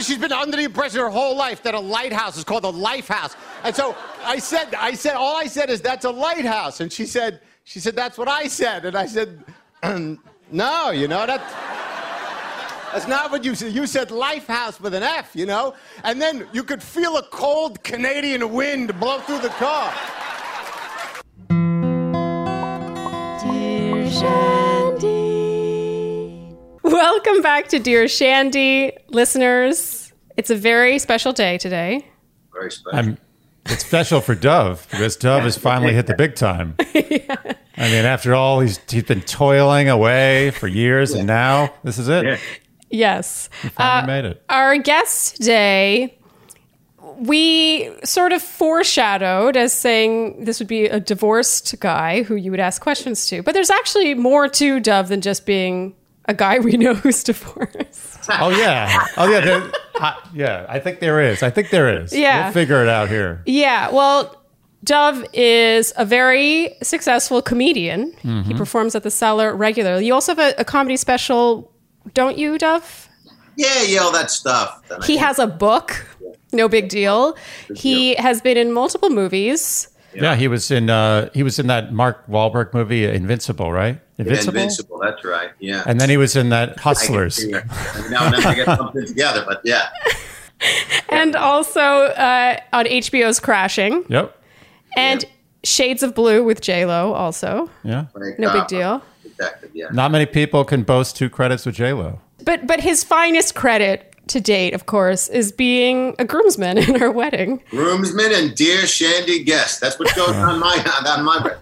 she's been under the impression her whole life that a lighthouse is called a life house. And so I said, I said, all I said is that's a lighthouse. And she said, she said, that's what I said. And I said, no, you know, that, that's not what you said. You said life house with an F, you know? And then you could feel a cold Canadian wind blow through the car. Dear. Welcome back to Dear Shandy, listeners. It's a very special day today. Very special. I'm, it's special for Dov because Dov has finally hit the big time. yeah. I mean, after all, he's he's been toiling away for years, and now this is it. Yeah. Yes. Finally uh, made it. Our guest today, we sort of foreshadowed as saying this would be a divorced guy who you would ask questions to. But there's actually more to Dov than just being a guy we know who's divorced. Oh yeah. Oh yeah. there- I, yeah. I think there is. I think there is. Yeah. We'll figure it out here. Yeah, well, Dov is a very successful comedian. He performs at the Cellar regularly. You also have a, a comedy special, don't you, Dov? yeah, yeah, all that stuff. Then I He think- has a book. No big deal. He has been in multiple movies. Yeah. he was in. Uh, he was in that Mark Wahlberg movie, Invincible, right? Invincible. Invincible. That's right. Yeah. And then he was in that Hustlers. figure- Every now and then I get something together, but yeah. And also uh, on HBO's Crashing. Yep. And Shades of Blue with J-Lo also. Yeah. Like, No uh, big deal. Detective, yeah. Not many people can boast two credits with J Lo. But but his finest credit to date, of course, is being a groomsman in our wedding. Groomsman and dear Shandy guest. That's what goes on my on my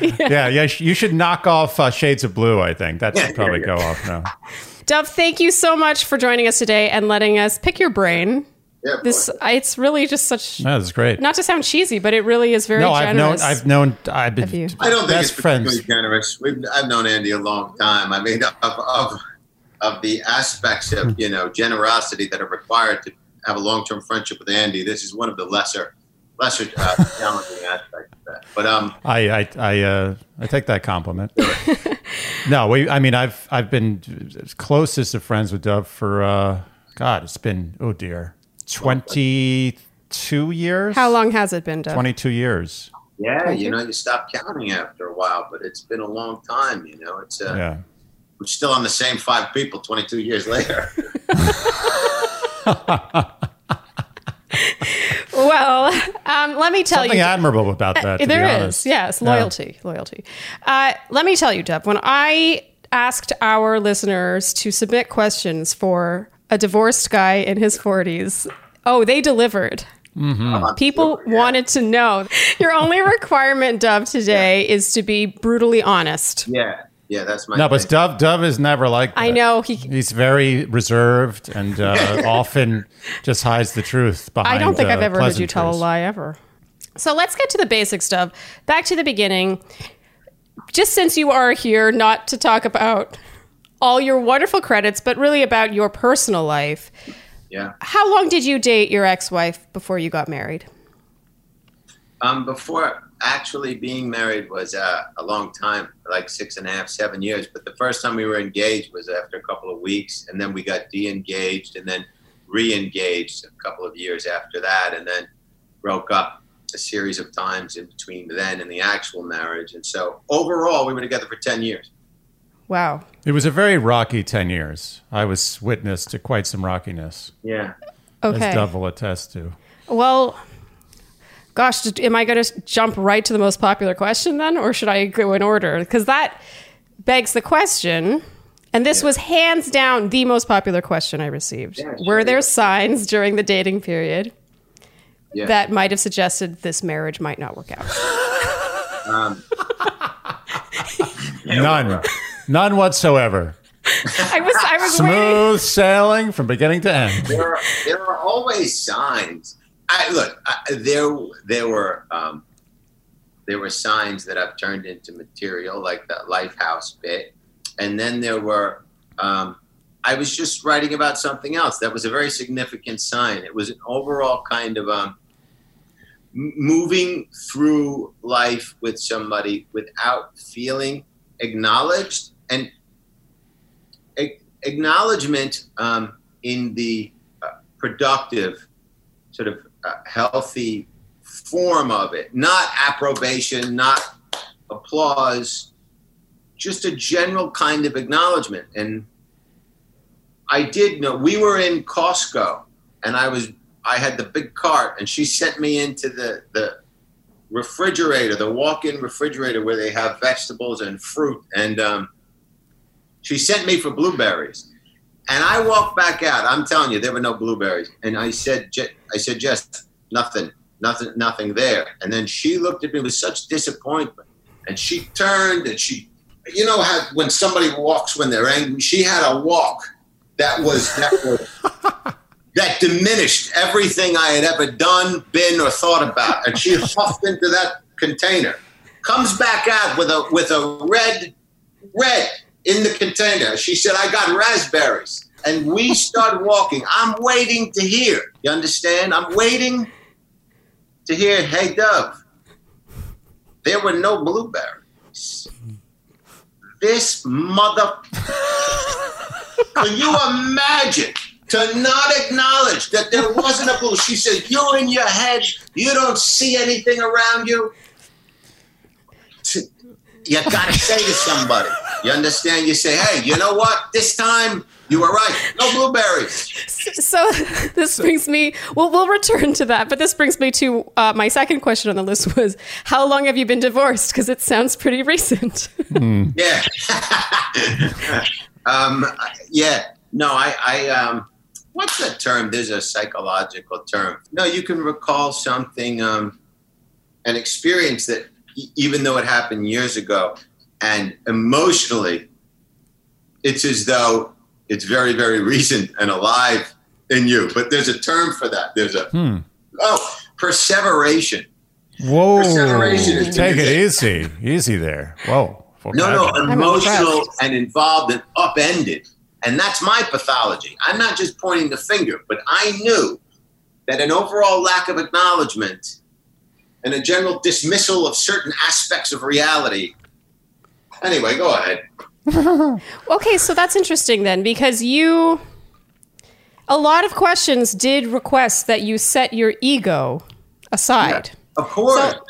record. Yeah, yeah. You should knock off uh, Shades of Blue. I think that should probably go off now. Dov, thank you so much for joining us today and letting us pick your brain. Yeah, This course. it's really just such No, this is great. not to sound cheesy, but it really is very no, I've known. generous. I've known. I've been you. I don't think best it's friends. particularly generous. We've, I've known Andy a long time. I mean, of, of of the aspects of you know generosity that are required to have a long term friendship with Andy, this is one of the lesser lesser uh, challenging aspects of that. But um, I I I, uh, I take that compliment. no, we. I mean, I've I've been closest of friends with Dov for uh, God. It's been oh dear, twenty two years. How long has it been, Dov? Twenty two years. yeah, you know, you stop counting after a while, but it's been a long time. You know, it's uh, Yeah. we're still on the same five people 22 years later. Well, um, let me tell Something you. Something admirable about that. To There be is, honest. yes, Yeah. loyalty, loyalty. Uh, let me tell you, Deb, when I asked our listeners to submit questions for a divorced guy in his 40s, oh, they delivered. People Yeah. wanted to know. Your only requirement, Dov, today is to be brutally honest. Yeah, yeah, that's my No, but thing. Dov Dov is never like that. I know he. He's very reserved and uh, often just hides the truth behind. I don't think uh, I've ever heard you tell a lie ever. So let's get to the basics, Dov. Back to the beginning. Just since you are here, not to talk about all your wonderful credits, but really about your personal life. yeah. How long did you date your ex-wife before you got married? Um, before actually being married was uh, a long time, like six and a half, seven years. But the first time we were engaged was after a couple of weeks, and then we got de-engaged and then re-engaged a couple of years after that, and then broke up a series of times in between then and the actual marriage. And so overall, we were together for ten years. Wow. It was a very rocky ten years. I was witness to quite some rockiness, Yeah. Okay. as Dov will attest to. Well, gosh, am I going to jump right to the most popular question then, or should I go in order? Because that begs the question. And this was hands down the most popular question I received. Yeah, Were there signs during the dating period Yeah. that might have suggested this marriage might not work out? Um, None, none whatsoever. I was, I was waiting. Smooth sailing from beginning to end. there are there are always signs. I look I, there there were um, there were signs that I've turned into material like that Lifehouse bit, and then there were um, I was just writing about something else that was a very significant sign. It was an overall kind of um, moving through life with somebody without feeling acknowledged and a- acknowledgement um, in the uh, productive, sort of healthy form of it. Not approbation, not applause, just a general kind of acknowledgement. And I did know we were in Costco, and I was I had the big cart, and she sent me into the the refrigerator, the walk-in refrigerator where they have vegetables and fruit, and um, she sent me for blueberries. And I walked back out. I'm telling you, there were no blueberries. And I said, I said, Jess, nothing, nothing, nothing there. And then she looked at me with such disappointment, and she turned and she, you know how when somebody walks when they're angry, she had a walk that was that was that diminished everything I had ever done, been, or thought about. And she huffed into that container, comes back out with a with a red, red in the container. She said, I got raspberries. And we start walking. I'm waiting to hear. You understand? I'm waiting to hear, hey, Dov, there were no blueberries. This mother. Can you imagine to not acknowledge that there wasn't a blue? She said, You're in your head. You don't see anything around you. You got to say to somebody. You understand? You say, hey, you know what? This time you were right. No blueberries. So this brings me. Well, we'll return to that, but this brings me to uh, my second question on the list was how long have you been divorced? Because it sounds pretty recent. Mm. Yeah. um, yeah. No, I. I um, what's that term? There's a psychological term. No, you can recall something, um, an experience that, even though it happened years ago, and emotionally, it's as though it's very, very recent and alive in you. But there's a term for that. There's a hmm. oh perseveration. Whoa! Perseveration Take it easy, easy there. Whoa! No, no, emotional and involved and upended, and that's my pathology. I'm not just pointing the finger, but I knew that an overall lack of acknowledgement and a general dismissal of certain aspects of reality Anyway, go ahead. okay, so that's interesting then, because you. A lot of questions did request that you set your ego aside. Yeah, of course. So,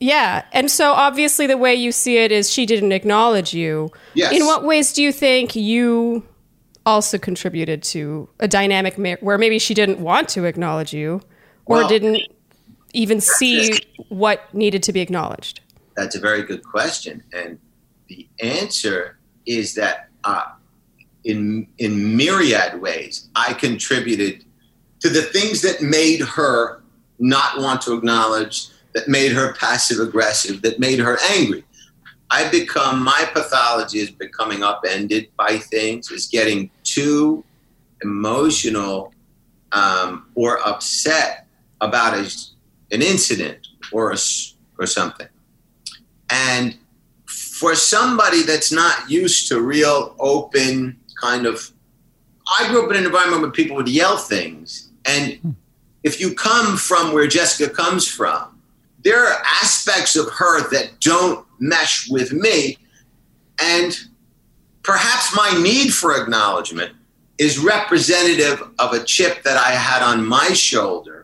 yeah. And so obviously, the way you see it is she didn't acknowledge you. Yes. In what ways do you think you also contributed to a dynamic where maybe she didn't want to acknowledge you or well, didn't even see what needed to be acknowledged? That's a very good question. And the answer is that uh, in in myriad ways, I contributed to the things that made her not want to acknowledge, that made her passive aggressive, that made her angry. I become my pathology is becoming upended by things, is getting too emotional um, or upset about a, an incident or a, or something, and for somebody that's not used to real open kind of I grew up in an environment where people would yell things. And hmm. if you come from where Jessica comes from, there are aspects of her that don't mesh with me. And perhaps my need for acknowledgement is representative of a chip that I had on my shoulder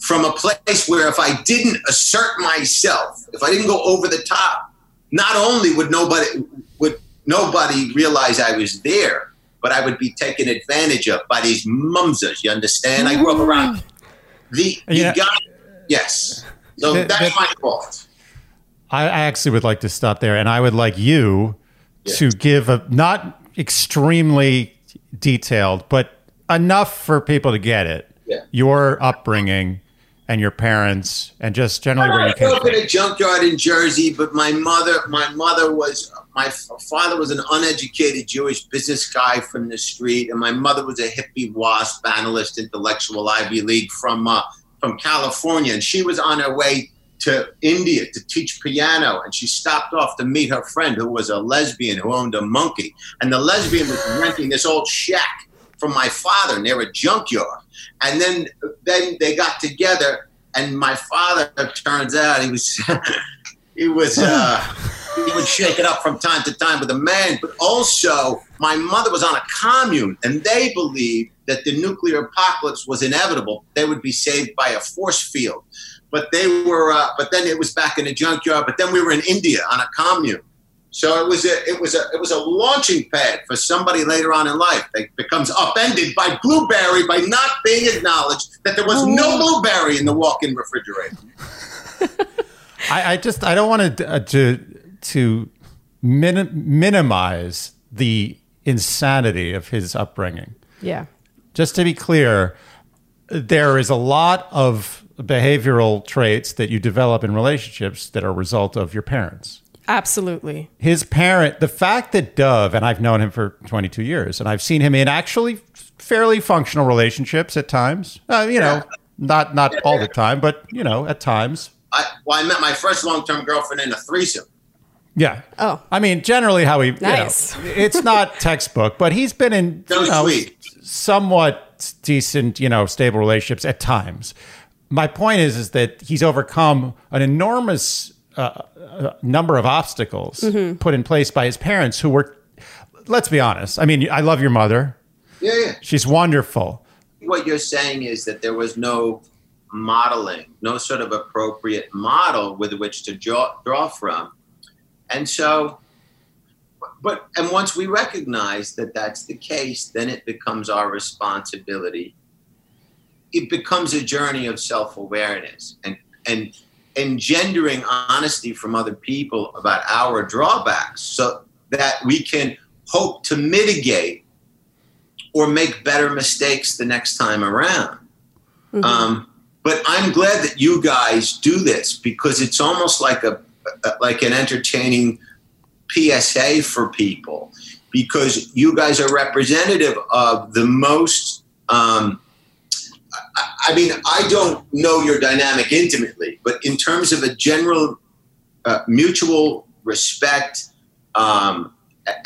from a place where if I didn't assert myself, if I didn't go over the top, not only would nobody would nobody realize I was there, but I would be taken advantage of by these mumsas. You understand? I grew up around mm. the you yeah. got yes. So that, that's my fault. I actually would like to stop there, and I would like you yes. to give a not extremely detailed, but enough for people to get it. Yeah. Your upbringing and your parents and just generally where you came from? I grew up in a junkyard in Jersey, but my mother, my mother was, my father was an uneducated Jewish business guy from the street, and my mother was a hippie wasp analyst, intellectual Ivy League from uh, from California, and she was on her way to India to teach piano, and she stopped off to meet her friend who was a lesbian who owned a monkey, and the lesbian was renting this old shack from my father near a junkyard. And then then they got together, and my father turns out he was he was uh, he would shake it up from time to time with a man, but also my mother was on a commune, and they believed that the nuclear apocalypse was inevitable. They would be saved by a force field. But they were, uh, but then it was back in the junkyard. But then we were in India on a commune. So it was a, it was a, it was a launching pad for somebody later on in life that becomes upended by blueberry by not being acknowledged that there was no blueberry in the walk-in refrigerator. I, I just I don't want to uh, to to min, minimize the insanity of his upbringing. Yeah. Just to be clear, there is a lot of behavioral traits that you develop in relationships that are a result of your parents. Absolutely. His parent, the fact that Dov, and I've known him for 22 years, and I've seen him in actually fairly functional relationships at times. Uh, you know, not not all the time, but you know, at times. I, well, I met my first long-term girlfriend in a threesome. Yeah. Oh. I mean, generally how he. you know, Nice. it's not textbook, but he's been in So you know, sweet. somewhat decent, you know, stable relationships at times. My point is, is that he's overcome an enormous uh, uh, number of obstacles Mm-hmm. put in place by his parents, who were. Let's be honest. I mean, I love your mother. Yeah, yeah. She's wonderful. What you're saying is that there was no modeling, no sort of appropriate model with which to draw, draw from. And so, but, and once we recognize that that's the case, then it becomes our responsibility. It becomes a journey of self awareness and, and engendering honesty from other people about our drawbacks so that we can hope to mitigate or make better mistakes the next time around. Um, but I'm glad that you guys do this because it's almost like a, a like an entertaining PSA for people because you guys are representative of the most. Um, I, I mean, I don't know your dynamic intimately, but in terms of a general uh, mutual respect um,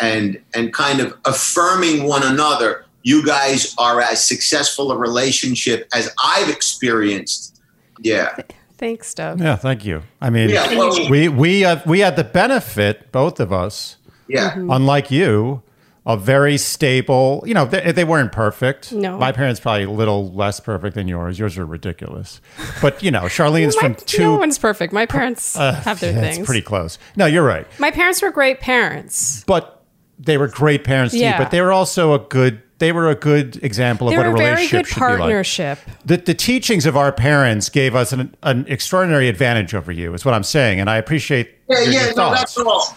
and and kind of affirming one another, you guys are as successful a relationship as I've experienced. Yeah. Thanks, Doug. Yeah, thank you. I mean, Yeah, well- we we uh, we had the benefit, both of us, Yeah. unlike you, a very stable. You know, they, they weren't perfect. No. my parents probably a little less perfect than yours. Yours are ridiculous, but you know, Sharleen's My- from two. no one's perfect. My parents uh, have their yeah, things. It's pretty close. No, you're right, My parents were great parents. but they were great parents to you. Yeah. But they were also a good. They were a good example of They what a a relationship good should be like. partnership. the, the teachings of our parents gave us an, an extraordinary advantage over you is what i'm saying and i appreciate Yeah, your, yeah, your no, thoughts that's all.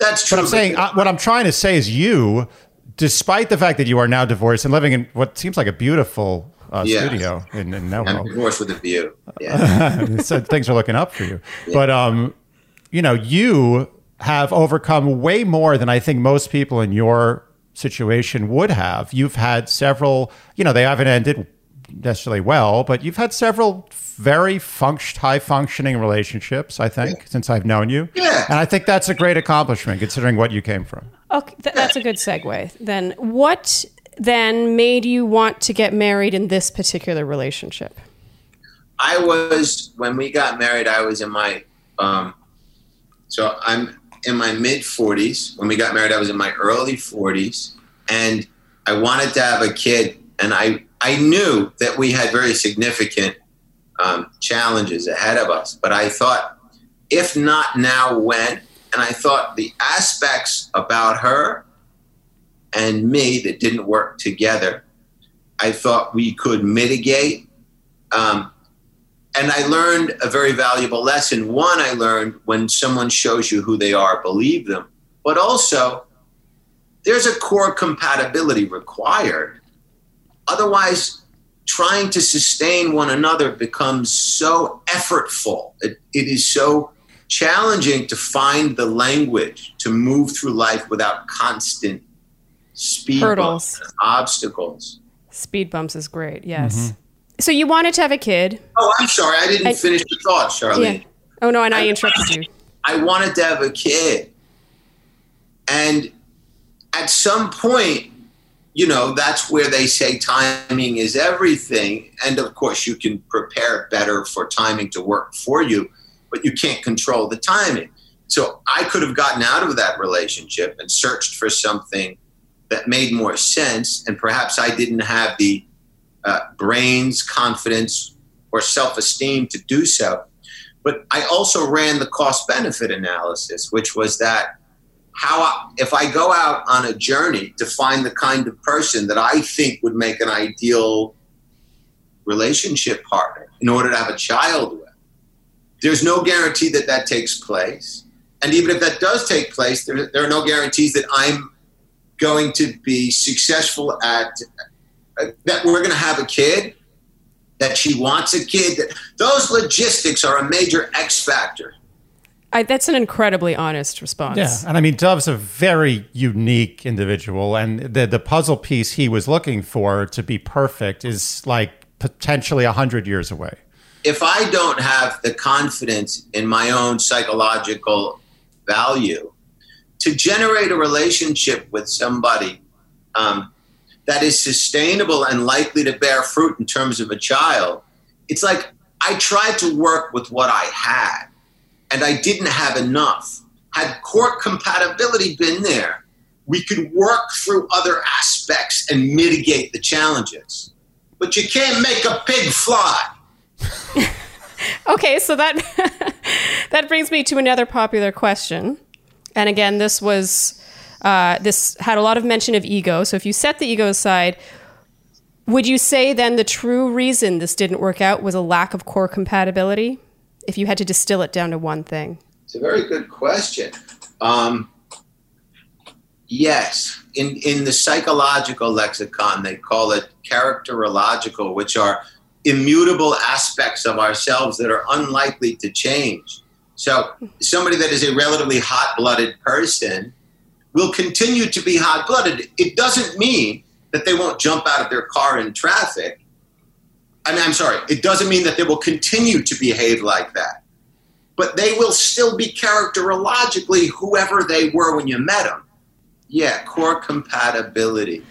That's true. but i'm saying uh, what i'm trying to say is you despite the fact that you are now divorced and living in what seems like a beautiful uh, Yeah. studio in, in I'm divorced with a view. Yeah. so things are looking up for you but um you know you have overcome way more than i think most people in your situation would have you've had several you know they haven't ended necessarily well but you've had several very funct- high functioning relationships i think since i've known you Yeah. and i think that's a great accomplishment considering what you came from Okay, th- that's a good segue. Then, what then made you want to get married in this particular relationship? I was when we got married. I was in my um, so I'm in my mid 40s. When we got married, I was in my early 40s, and I wanted to have a kid. And I I knew that we had very significant um, challenges ahead of us. But I thought, if not now, when? And I thought the aspects about her and me that didn't work together, I thought we could mitigate. Um, and I learned a very valuable lesson. One, I learned when someone shows you who they are, believe them. But also, there's a core compatibility required. Otherwise, trying to sustain one another becomes so effortful. It, it is so challenging to find the language to move through life without constant speed Hurdles. bumps and obstacles. Speed bumps is great. Yes. Mm-hmm. So you wanted to have a kid. Oh, I'm sorry. I didn't I- finish the thought, Charlie. Yeah. Oh no, and I interrupted you. I wanted to have a kid. And at some point, you know, that's where they say timing is everything. And of course, you can prepare better for timing to work for you, but you can't control the timing. So I could have gotten out of that relationship and searched for something that made more sense, and perhaps I didn't have the uh, brains, confidence, or self esteem to do so. But I also ran the cost benefit analysis, which was that how I, if I go out on a journey to find the kind of person that I think would make an ideal relationship partner in order to have a child with, there's no guarantee that that takes place. And even if that does take place, there, there are no guarantees that I'm going to be successful at uh, that we're going to have a kid that she wants a kid that those logistics are a major x factor I, that's an incredibly honest response. Yeah, and I mean, Dov's a very unique individual, and the the puzzle piece he was looking for to be perfect is like potentially a hundred years away. if i don't have the confidence in my own psychological value to generate a relationship with somebody um, that is sustainable and likely to bear fruit in terms of a child it's like i tried to work with what i had and I didn't have enough. Had core compatibility been there, we could work through other aspects and mitigate the challenges. But you can't make a pig fly. Okay, so that that brings me to another popular question, and again, this was uh, this had a lot of mention of ego. So if you set the ego aside, would you say then the true reason this didn't work out was a lack of core compatibility? If you had to distill it down to one thing, It's a very good question. Um, yes, in in the psychological lexicon, they call it characterological, which are immutable aspects of ourselves that are unlikely to change. So, somebody that is a relatively hot-blooded person will continue to be hot-blooded. It doesn't mean that they won't jump out of their car in traffic. I mean, I'm sorry. It doesn't mean that they will continue to behave like that but they will still be characterologically whoever they were when you met them. Yeah, core compatibility.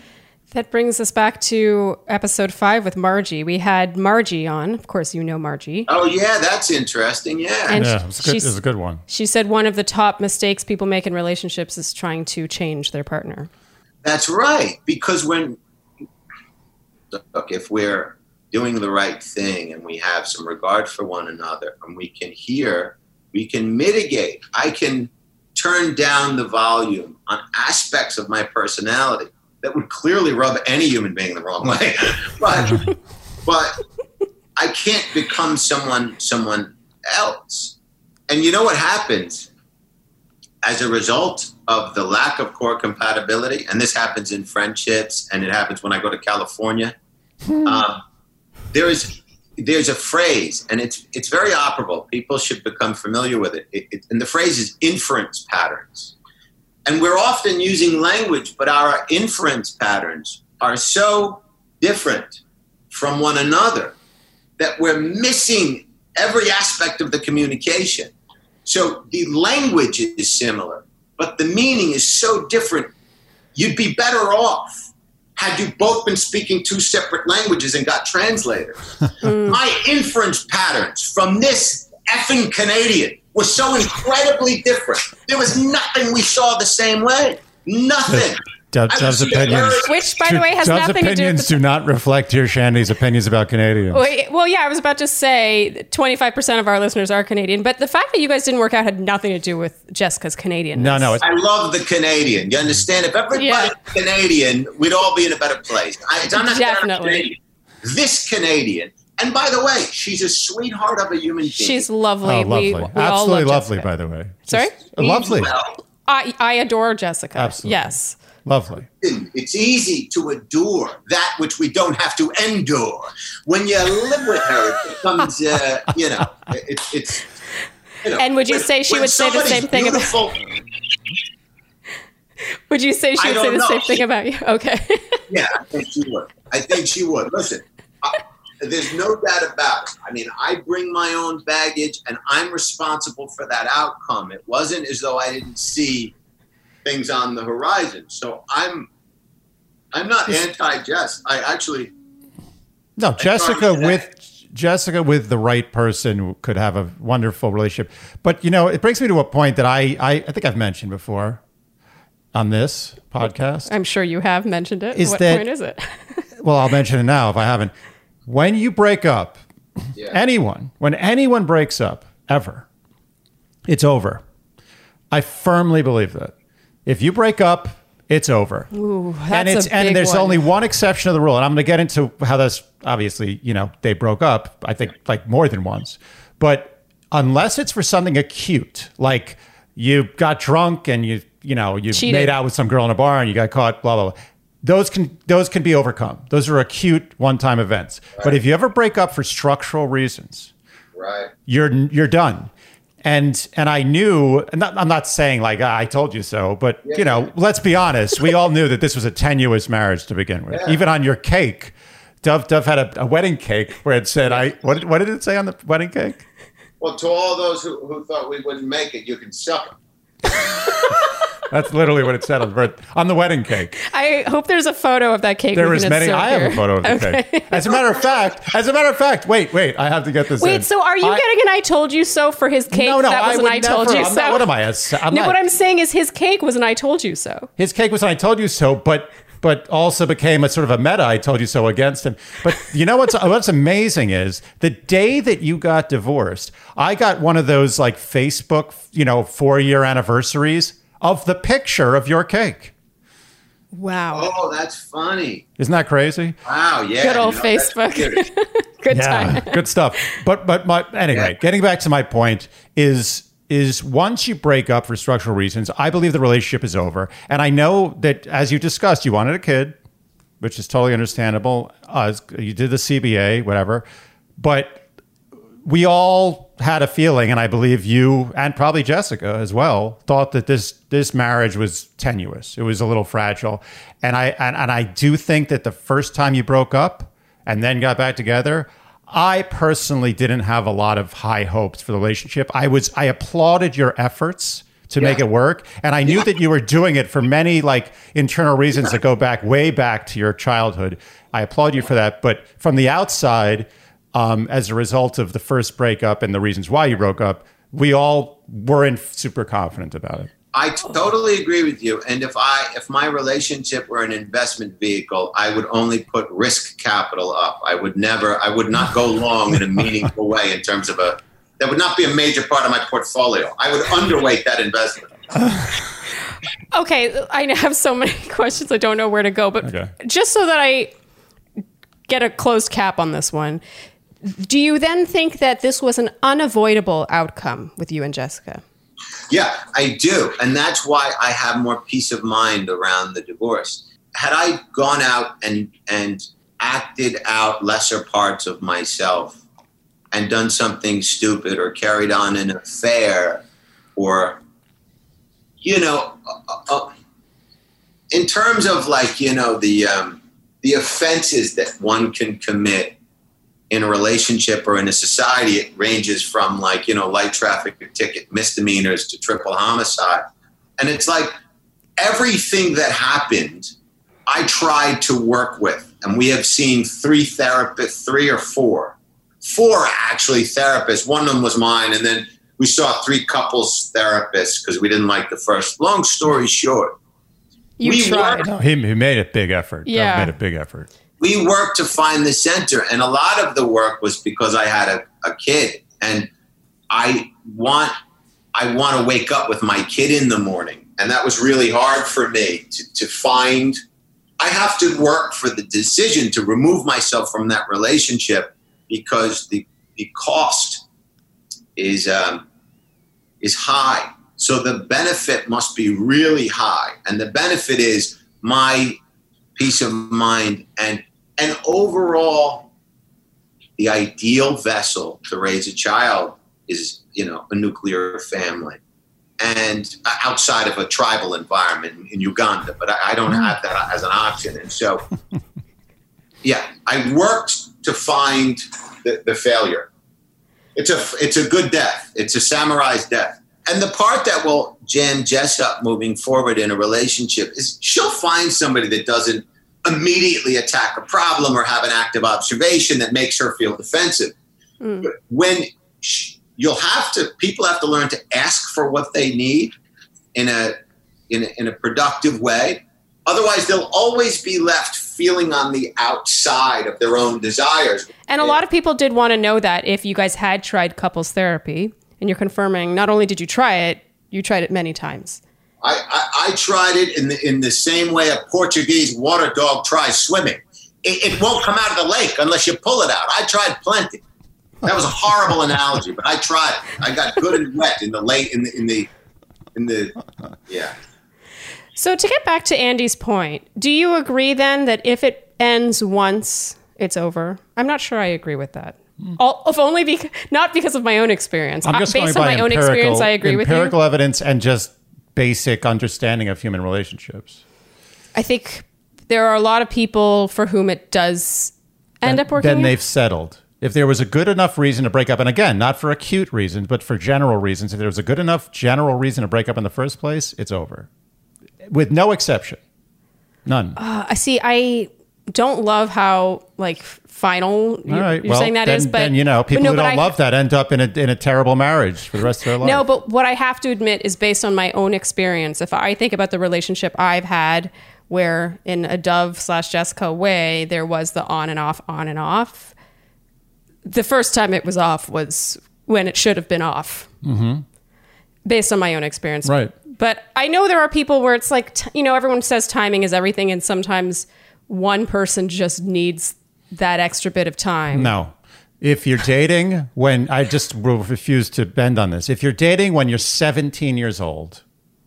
that brings us back to episode five with Margie. We had Margie on. Of course, you know Margie. Oh yeah, that's interesting. Yeah. And Yeah, it was a good, it was a good one. She said one of the top mistakes people make in relationships is trying to change their partner. That's right. Because when look, if we're doing the right thing and we have some regard for one another and we can hear, we can mitigate. I can turn down the volume on aspects of my personality that would clearly rub any human being the wrong way. but but I can't become someone someone else. And you know what happens as a result of the lack of core compatibility, and this happens in friendships, and it happens when I go to California. Um, there is there's a phrase, and it's it's very operable. People should become familiar with it. It, it. And the phrase is inference patterns. And we're often using language, but our inference patterns are so different from one another that we're missing every aspect of the communication. So the language is similar, but the meaning is so different. You'd be better off had you both been speaking two separate languages and got translators. Hmm. My inference patterns from this effing Canadian were so incredibly different. There was nothing we saw the same way. Nothing. Dov, I Dov's opinions, Which, by the way, has Dov's nothing to do opinions with the do not reflect your Shandy's opinions about Canadians. Well, yeah, I was about to say 25% of our listeners are Canadian, but the fact that you guys didn't work out had nothing to do with Jessica's Canadian. No, no, it's, I love the Canadian. You understand? If everybody Yeah. was Canadian, we'd all be in a better place. I, I'm not down Definitely. Canadian. This Canadian, and by the way, she's a sweetheart of a human being. She's lovely. oh, lovely. We, we Absolutely love lovely, Jessica. by the way. Sorry? Just- uh, lovely. Well, I, I adore Jessica. Absolutely. Yes. Lovely. It's easy to adore that which we don't have to endure. When you live with her, it becomes, uh, you know, it, it's. You know, And would you when- say she would say the same thing about- beautiful- Would you say she would say the know. same thing about you? Okay. Yeah, I think she would. I think she would. Listen, I, there's no doubt about it. I mean, I bring my own baggage, and I'm responsible for that outcome. It wasn't as though I didn't see things on the horizon. So I'm, I'm not anti-Jess. I actually, No, Jessica with Jessica with the right person could have a wonderful relationship. But you know, it brings me to a point that I I, I think I've mentioned before. on this podcast. I'm sure you have mentioned it. Is what that- point is it? Well, I'll mention it now if I haven't. When you break up, Yeah. anyone, when anyone breaks up, ever, it's over. I firmly believe that. If you break up, it's over. Ooh, and it's a and there's one. only one exception to the rule, and I'm going to get into how that's obviously you know they broke up. I think like more than once, but unless it's for something acute, like you got drunk and you you know you Cheated. made out with some girl in a bar and you got caught, blah blah blah. Those can those can be overcome. Those are acute one time events. But if you ever break up for structural reasons, Right. you're you're done. And and I knew, and not, I'm not saying like "Ah, I told you so, but you know, let's be honest. We all knew that this was a tenuous marriage to begin with. Yeah. Even on your cake, Dov Dov had a, a wedding cake where it said, "I." What did, what did it say on the wedding cake? Well, to all those who, who thought we wouldn't make it, you can suck 'em. That's literally what it said on the birth, on the wedding cake. I hope there's a photo of that cake. There was many. I have a photo of the Okay. cake. As a matter of fact, as a matter of fact, wait, wait, I have to get this. in. Wait, so are you I- getting an "I told you so" for his cake? No, no, that was I an "I told never- you I'm so." not- what am I? I'm no, not- what I'm saying is his cake was an "I told you so." His cake was an I told you so, but but also became a sort of a meta I told you so against him. But you know what's what's amazing is the day that you got divorced, I got one of those like Facebook, you know, four year anniversaries of the picture of your cake. Wow, Oh, that's funny. Isn't that crazy? Wow. Yeah. good old you know, Facebook. good yeah, time. good stuff. But but my anyway, Yeah. getting back to my point is is once you break up for structural reasons, I believe the relationship is over. And I know that as you discussed, you wanted a kid, which is totally understandable. Uh, you did the CBA, whatever, but we all had a feeling, and I believe you and probably Jessica as well thought that this this marriage was tenuous. It was a little fragile, and I and, and I do think that the first time you broke up and then got back together, I personally didn't have a lot of high hopes for the relationship. I was I applauded your efforts to make it work, and I knew that you were doing it for many like internal reasons that go back way back to your childhood. I applaud you for that, but from the outside um, as a result of the first breakup and the reasons why you broke up, we all weren't super confident about it. I totally agree with you. And if I if my relationship were an investment vehicle, I would only put risk capital up. I would never I would not go long in a meaningful way in terms of a that would not be a major part of my portfolio. I would underweight that investment. Okay, I have so many questions. I don't know where to go, but Okay. just so that I get a closed cap on this one, do you then think that this was an unavoidable outcome with you and Jessica? Yeah, I do. And that's why I have more peace of mind around the divorce. Had I gone out and and acted out lesser parts of myself and done something stupid or carried on an affair or you know uh, uh, in terms of like you know the um, the offenses that one can commit in a relationship or in a society, it ranges from like, you know, light traffic ticket misdemeanors to triple homicide. And it's like everything that happened, I tried to work with. And we have seen three therapists, three or four, four actually therapists. One of them was mine. And then we saw three couples therapists because we didn't like the first. Long story short, You We tried. were- No, he, he made a big effort. Dov Yeah. made a big effort. We worked to find the center and a lot of the work was because i had a, a kid and i want i want to wake up with my kid in the morning and that was really hard for me to, to find i have to work for the decision to remove myself from that relationship because the the cost is um, is high. So the benefit must be really high and the benefit is my peace of mind and and overall the ideal vessel to raise a child is you know a nuclear family. And uh, outside of a tribal environment in uganda but i, I don't have that as an option. And so yeah i worked to find the, the failure. It's a it's a good death. It's a samurai's death. And the part that will jam Jess up moving forward in a relationship is she'll find somebody that doesn't immediately attack a problem or have an active observation that makes her feel defensive. Mm. But when sh- you'll have to, people have to learn to ask for what they need in a in a, in a productive way. Otherwise, they'll always be left feeling on the outside of their own desires. And a lot of people did want to know that if you guys had tried couples therapy, and you're confirming not only did you try it, you tried it many times. I, I, I tried it in the, in the same way a Portuguese water dog tries swimming. It, it won't come out of the lake unless you pull it out. I tried plenty. That was a horrible analogy, but I tried it. I got good and wet in the late in the in the in the yeah. So to get back to Andy's point, do you agree then that if it ends once, it's over? I'm not sure I agree with that. All, if only because not because of my own experience. I'm just Uh, based going on by my own empirical, experience, I agree with you. empirical evidence and just basic understanding of human relationships. I think there are a lot of people for whom it does end up working. Then out. they've settled. If there was a good enough reason to break up, and again, not for acute reasons, but for general reasons, if there was a good enough general reason to break up in the first place, it's over, with no exception, none. Uh, I see. I don't love how like final you're, right. you're well, saying that then, is, but then, you know, people no, who don't I- love that end up in a in a terrible marriage for the rest of their life. No, but what I have to admit is based on my own experience. If I think about the relationship I've had, where in a Dov slash Jessica way, there was the on and off, on and off. The first time it was off was when it should have been off, mm-hmm. based on my own experience. Right. But I know there are people where it's like, t- you know, everyone says timing is everything, and sometimes one person just needs that extra bit of time. No. If you're dating when I just will refuse to bend on this. If you're dating when you're 17 years old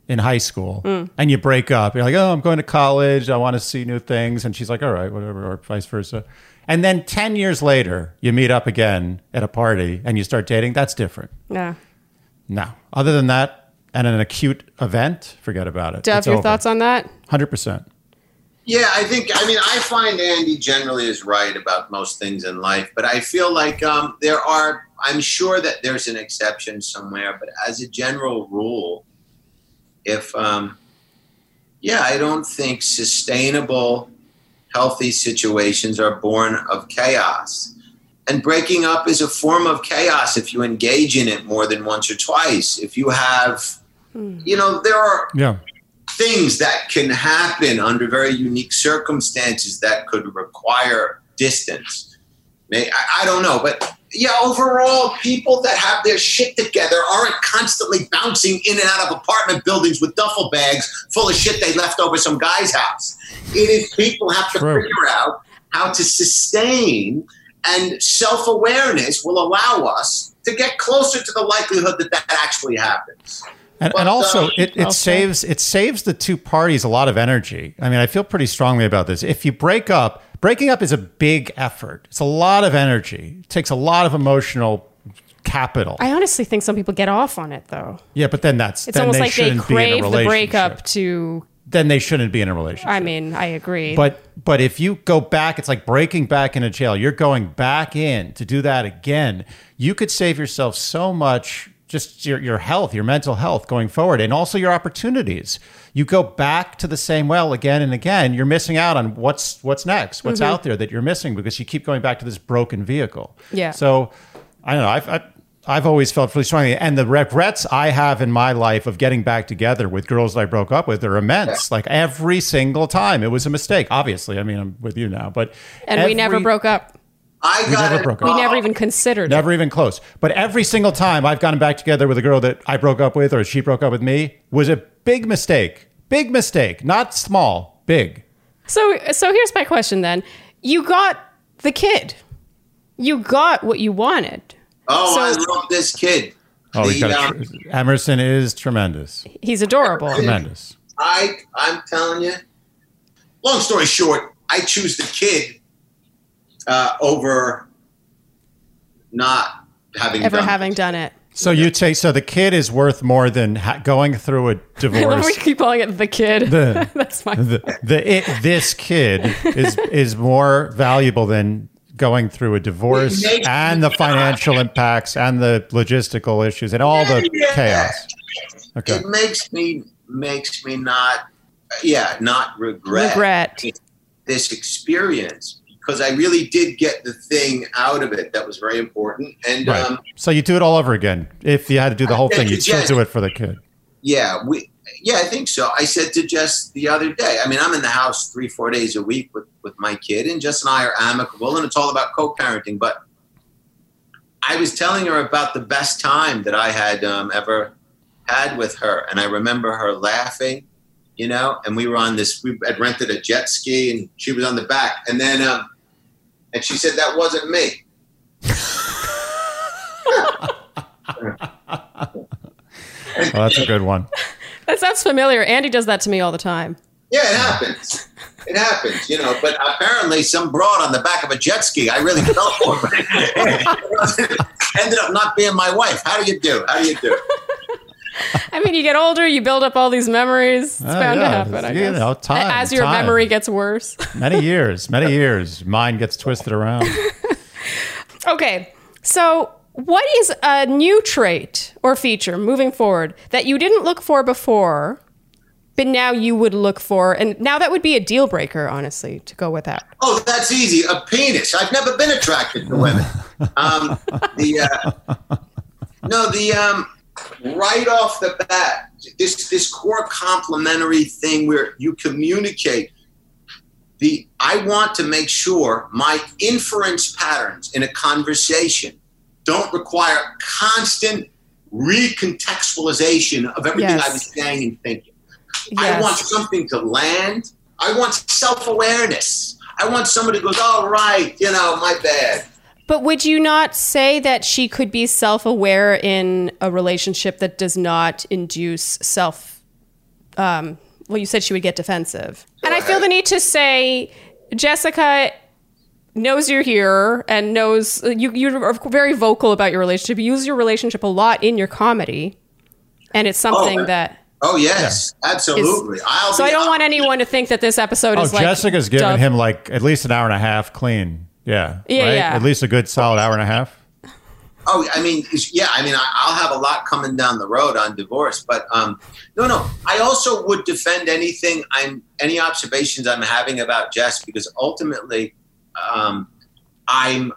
in high school Mm. and you break up, you're like, "Oh, I'm going to college. I want to see new things." And she's like, "All right, whatever," or vice versa. And then 10 years later, you meet up again at a party and you start dating, that's different. Yeah. No. Other than that, and an acute event, forget about it. It's your over. thoughts on that? 100%. Yeah, I think. I mean, I find Andy generally is right about most things in life, but I feel like um, there are. I'm sure that there's an exception somewhere, but as a general rule, if um, yeah, I don't think sustainable, healthy situations are born of chaos. And breaking up is a form of chaos if you engage in it more than once or twice. If you have, you know, there are Yeah. Things that can happen under very unique circumstances that could require distance. I, I don't know, but yeah, overall, people that have their shit together aren't constantly bouncing in and out of apartment buildings with duffel bags full of shit they left over some guy's house. It is people have to True. figure out how to sustain, and self awareness will allow us to get closer to the likelihood that that actually happens. And, But, and also, um, it, it Well saves it saves the two parties a lot of energy. I mean, I feel pretty strongly about this. If you break up, breaking up is a big effort. It's a lot of energy. It takes a lot of emotional capital. I honestly think some people get off on it though. yeah, but then that's It's then almost they like they shouldn't be in a crave the breakup to. Then they shouldn't be in a relationship. I mean, I agree. But but if you go back, it's like breaking back into jail. You're going back in to do that again. You could save yourself so much, just your, your health, your mental health going forward, and also your opportunities. You go back to the same well again and again. You're missing out on what's what's next, what's mm-hmm. out there that you're missing because you keep going back to this broken vehicle. Yeah. So I don't know. I've, I've I've always felt really strongly, and the regrets I have in my life of getting back together with girls that I broke up with are immense. Like every single time, it was a mistake. Obviously, I mean, I'm with you now, but and we never broke up. I We got never broke up. We never even considered it. Never even close. But every single time I've gotten back together with a girl that I broke up with or she broke up with me was a big mistake. Big mistake, not small, big. So, so here's my question then. You got the kid. You got what you wanted. Oh, So- I love this kid. Oh, The, we got um, Emerson is tremendous, He's adorable. tremendous. I I'm telling you. Long story short, I choose the kid uh, over not having Ever done having it. done it. So you'd say so the kid is worth more than ha- going through a divorce. we keep calling it the kid. The- That's my. the, the it, this kid is is more valuable than going through a divorce It and the financial impacts and the logistical issues and all the Yeah. chaos. Okay. It makes me makes me not yeah not regret, Regret. this experience because I really did get the thing out of it that was very important and Right. um, So you do it all over again. If you had to do the whole thing, you'd still do it for the kid. yeah we yeah, I think so. I said to Jess the other day. I mean, I'm in the house three, four days a week with with my kid, and Jess and I are amicable, and it's all about co-parenting. But I was telling her about the best time that I had um, ever had with her, and I remember her laughing, you know. And we were on this. We had rented a jet ski, and she was on the back, and then um, and she said that wasn't me. Oh, that's a good one. That sounds familiar. Andy does that to me all the time. Yeah, it happens. It happens, you know. But apparently, some broad on the back of a jet ski, I really fell for. Ended up not being my wife. How do you do? How do you do? I mean, you get older, you build up all these memories. It's Oh, bound to happen. I you know, time, As your time. memory gets worse. Many years, many years. Mine gets twisted around. Okay, so what is a new trait or feature moving forward that you didn't look for before, but now you would look for? And now that would be a deal breaker, honestly, to go with that. Oh, that's easy. A penis. I've never been attracted to women. Um, the uh, no, the um, right off the bat, this this core complementary thing where you communicate. The I want to make sure my inference patterns in a conversation don't require constant recontextualization of everything I Yes. was saying and thinking. I want something to land. I want self awareness. I want somebody who goes, "All right, you know, my bad." But would you not say that she could be self aware in a relationship that does not induce self? Um, well, you said she would get defensive. And I feel the need to say, Jessica knows you're here and knows you, you're very vocal about your relationship. You use your relationship a lot in your comedy. And it's something Oh, that. Oh yes, absolutely. I'll So be, I don't want anyone to think that this episode Oh, is like. Jessica's giving Dov. him like at least an hour and a half clean. Yeah. Yeah, right? yeah. At least a good solid hour and a half. Oh, I mean, yeah. I mean, I- I'll have a lot coming down the road on divorce, but um, no, no. I also would defend anything I'm any observations I'm having about Jess because ultimately, um, I'm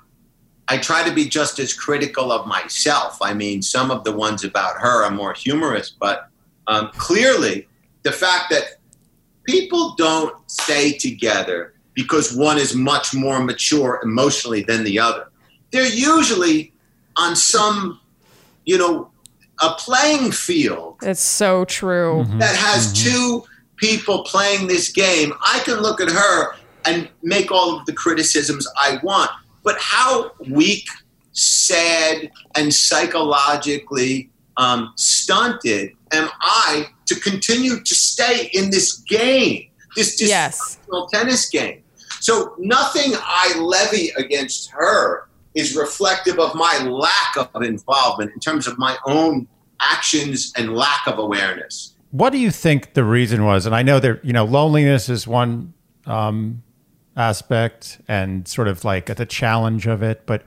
I try to be just as critical of myself. I mean, some of the ones about her are more humorous, but um, clearly, the fact that people don't stay together because one is much more mature emotionally than the other. They're usually on some, you know, a playing field It's so true. that has two people playing this game. I can look at her and make all of the criticisms I want, but how weak, sad, and psychologically um, stunted am I to continue to stay in this game, this Yes. tennis game? So nothing I levy against her is reflective of my lack of involvement in terms of my own actions and lack of awareness. What do you think the reason was? And I know that you know loneliness is one um, aspect, and sort of like the challenge of it. But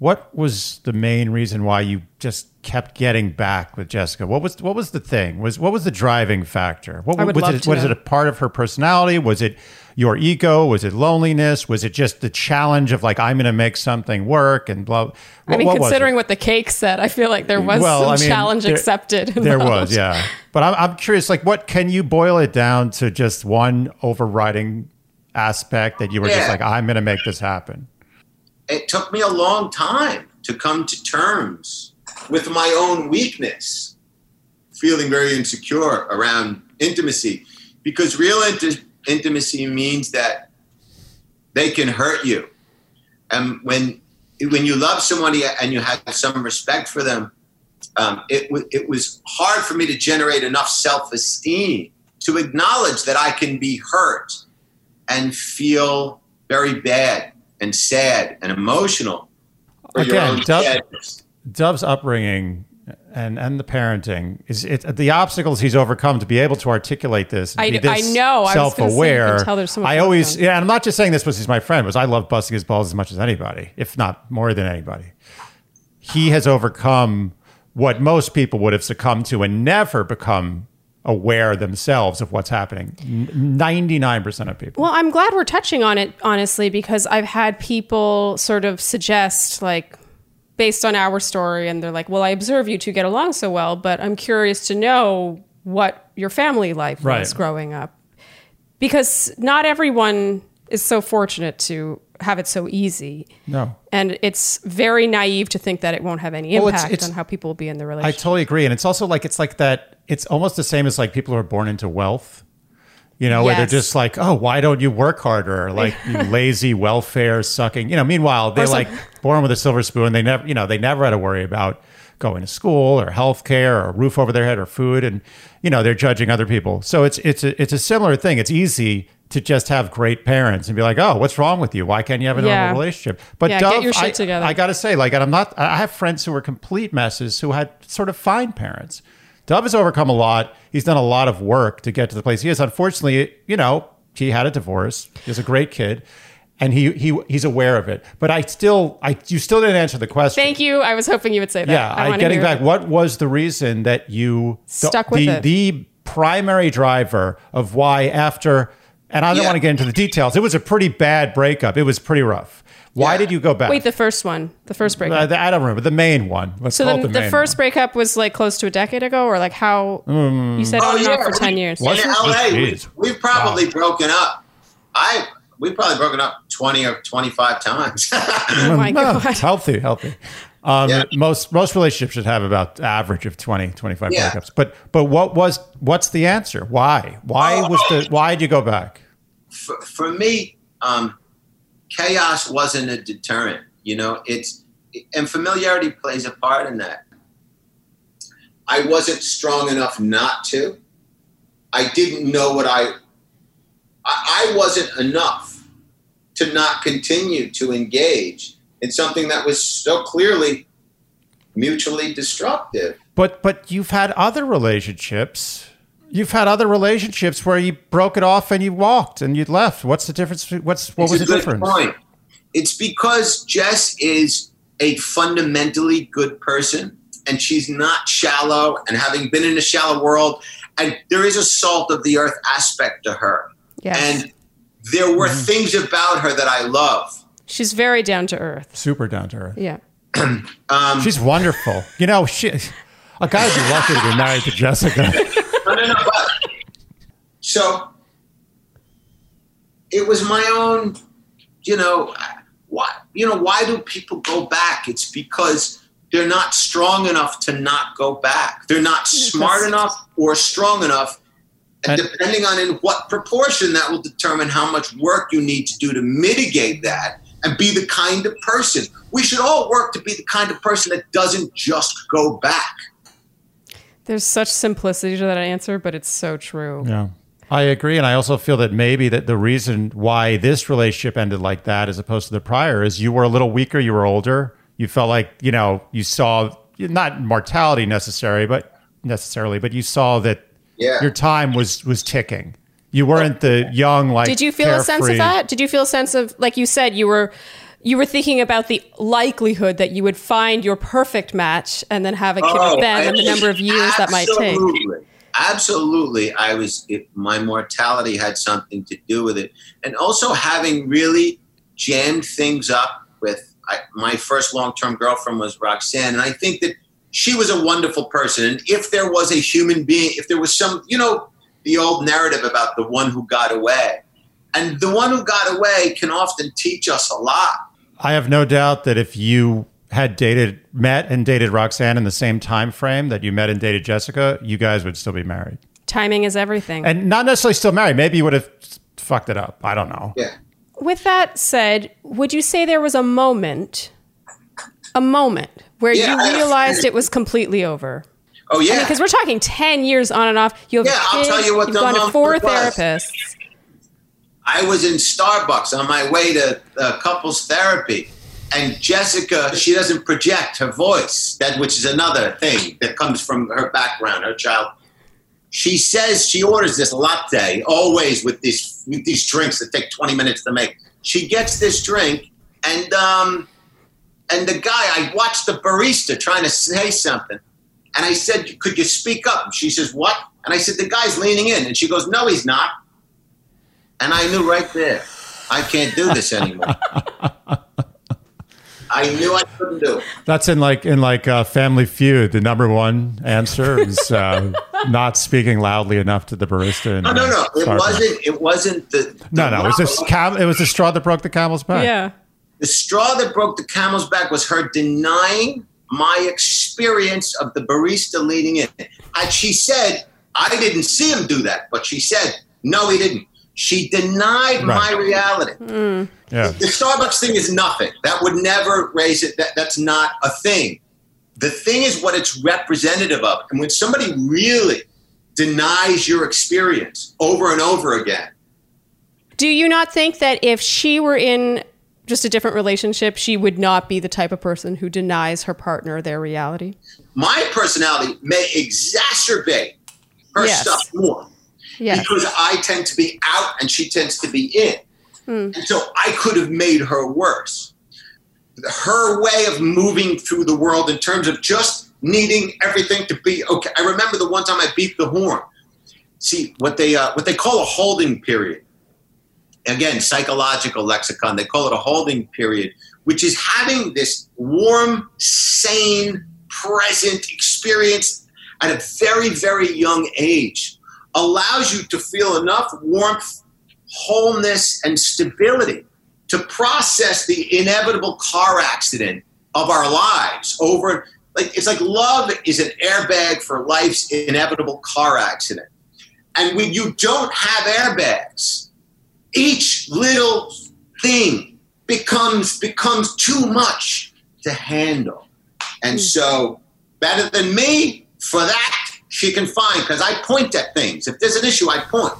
what was the main reason why you just kept getting back with Jessica? What was what was the thing? Was what was the driving factor? What I would was love it? to Was know. it a part of her personality? Was it your ego? Was it loneliness? Was it just the challenge of like I'm going to make something work and blah? I mean, what was considering what the cake said, I feel like there was Well, some I mean, challenge there- accepted. There was, yeah. But I'm, I'm curious, like, what can you boil it down to just one overriding aspect that you were just like, I'm going to make this happen? it took me a long time to come to terms with my own weakness, feeling very insecure around intimacy, because real inti- intimacy means that they can hurt you, and when when you love somebody and you have some respect for them, um, it w- it was hard for me to generate enough self esteem to acknowledge that I can be hurt and feel very bad and sad and emotional. Again, Dov- Dov's upbringing and and the parenting is it the obstacles he's overcome to be able to articulate this. I- be this I know. I was gonna say, you can self-aware. tell there's so much I always yeah, and I'm not just saying this because he's my friend, because I love busting his balls as much as anybody, if not more than anybody. He has overcome what most people would have succumbed to and never become aware themselves of what's happening. Ninety nine percent of people. Well, I'm glad we're touching on it, honestly, because I've had people sort of suggest, like, based on our story, and they're like, well, I observe you two get along so well, but I'm curious to know what your family life was growing up. Because not everyone is so fortunate to have it so easy. No. And it's very naive to think that it won't have any Well, it's- impact it's- on how people will be in the relationship. I totally agree, and it's also like it's like that. It's almost the same as like people who are born into wealth. You know, where they're just like, oh, why don't you work harder? Like you lazy welfare sucking. You know, meanwhile they're like born with a silver spoon. They never, you know, they never had to worry about going to school or health care or a roof over their head or food, and you know they're judging other people. So it's it's a, it's a similar thing. It's easy to just have great parents and be like, oh, what's wrong with you? Why can't you have a Yeah. normal relationship? But Yeah, get your shit I, together. I got to say, like, and I'm not. I have friends who are complete messes who had sort of fine parents. Dov has overcome a lot. He's done a lot of work to get to the place he is. Unfortunately, you know, he had a divorce. He's a great kid, and he he he's aware of it. But I still, I you still didn't answer the question. Thank you. I was hoping you would say that. Yeah, I I, getting back. What was the reason that you Stuck the, with the, it. the primary driver of why after? And I don't Yeah. want to get into the details. It was a pretty bad breakup. It was pretty rough. Why Yeah. did you go back? Wait, the first one, the first breakup. Uh, the- I don't remember the main one. Let's so call the, it the, the first one. breakup was like close to a decade ago, or like how you said Oh on and off yeah, for we- ten years. In? LA, we, we've probably broken up. I we've probably broken up twenty or twenty five times. Oh my No, god! healthy, healthy. Um, Yeah. Most most relationships should have about average of 20, 25 Yeah. breakups. But but what was what's the answer? Why? Why Oh. was the why did you go back? for, for me, um, chaos wasn't a deterrent. You know, it's and familiarity plays a part in that. I wasn't strong enough not to. I didn't know what I. I, I wasn't enough to not continue to engage in something that was so clearly mutually destructive. But but you've had other relationships. You've had other relationships where you broke it off and you walked and you left. What's the difference? What's what It's was a the good difference? Point. It's because Jess is a fundamentally good person, and she's not shallow. And having been in a shallow world, and there is a salt of the earth aspect to her. Yes, And there were Mm-hmm. things about her that I love. she's very down to earth. Super down to earth. Yeah. Um, She's wonderful. You know, she a guy would be lucky to be married to Jessica. no, no, no, but so it was my own, you know, why, you know, why do people go back? It's because they're not strong enough to not go back. They're not smart enough or strong enough. And And- depending on in what proportion, that will determine how much work you need to do to mitigate that and be the kind of person. We should all work to be the kind of person that doesn't just go back. There's such simplicity to that answer, but it's so true. Yeah. I agree. And I also feel that maybe that the reason why this relationship ended like that as opposed to the prior is you were a little weaker, you were older. You felt like, you know, you saw not mortality necessary, but necessarily, but you saw that Yeah. your time was was ticking. You weren't the young like Did you feel a sense of that? Did you feel a sense of like you said you were you were thinking about the likelihood that you would find your perfect match and then have a kid Oh, with them and the number of years that might take? Absolutely. I was, it, my mortality had something to do with it. And also having really jammed things up with I, my first long term girlfriend was Roxanne. And I think that she was a wonderful person. And if there was a human being, if there was some, you know, the old narrative about the one who got away. And the one who got away can often teach us a lot. I have no doubt that if you had dated met and dated Roxanne in the same time frame that you met and dated Jessica, you guys would still be married. Timing is everything. And not necessarily still married. Maybe you would have fucked it up. I don't know. Yeah. With that said, would you say there was a moment, a moment where Yeah, you realized it was completely over? Oh, yeah. Because we're talking ten years on and off. You have Yeah, I'll tell you what you've gone to moment four was. therapists. I was in Starbucks on my way to uh, couples therapy, and Jessica, she doesn't project her voice, that which is another thing that comes from her background, her child. She says she orders this latte, always with these with these drinks that take twenty minutes to make. She gets this drink, and um, and the guy, I watched the barista trying to say something, and I said, "Could you speak up?" She says, "What?" And I said, "The guy's leaning in," and she goes, "No, he's not." And I knew right there, I can't do this anymore. I knew I couldn't do. That's in like in like uh, Family Feud. The number one answer is uh, not speaking loudly enough to the barista. No, no, no. It Starbucks. wasn't. It wasn't the. No, the no. It was this cam- It was the straw that broke the camel's back. Yeah. The straw that broke the camel's back was her denying my experience of the barista leading in. And she said, I didn't see him do that, but she said, no, he didn't. She denied my Right. reality. Yeah. The Starbucks thing is nothing. That would never raise it. That, that's not a thing. The thing is what it's representative of. And when somebody really denies your experience over and over again, Do you not think that if she were in just a different relationship, she would not be the type of person who denies her partner their reality? my personality may exacerbate her Yes. stuff more Yes. because I tend to be out and she tends to be in. And so I could have made her worse. Her way of moving through the world in terms of just needing everything to be okay. I remember the one time I beat the horn. See what they uh, what they call a holding period. Again, psychological lexicon. They call it a holding period, which is having this warm, sane, present experience at a very, very young age allows you to feel enough warmth, wholeness, and stability to process the inevitable car accident of our lives over like it's like love is an airbag for life's inevitable car accident. And when you don't have airbags each little thing becomes becomes too much to handle. And hmm. so better than me for that she can find because i point at things. If there's an issue i point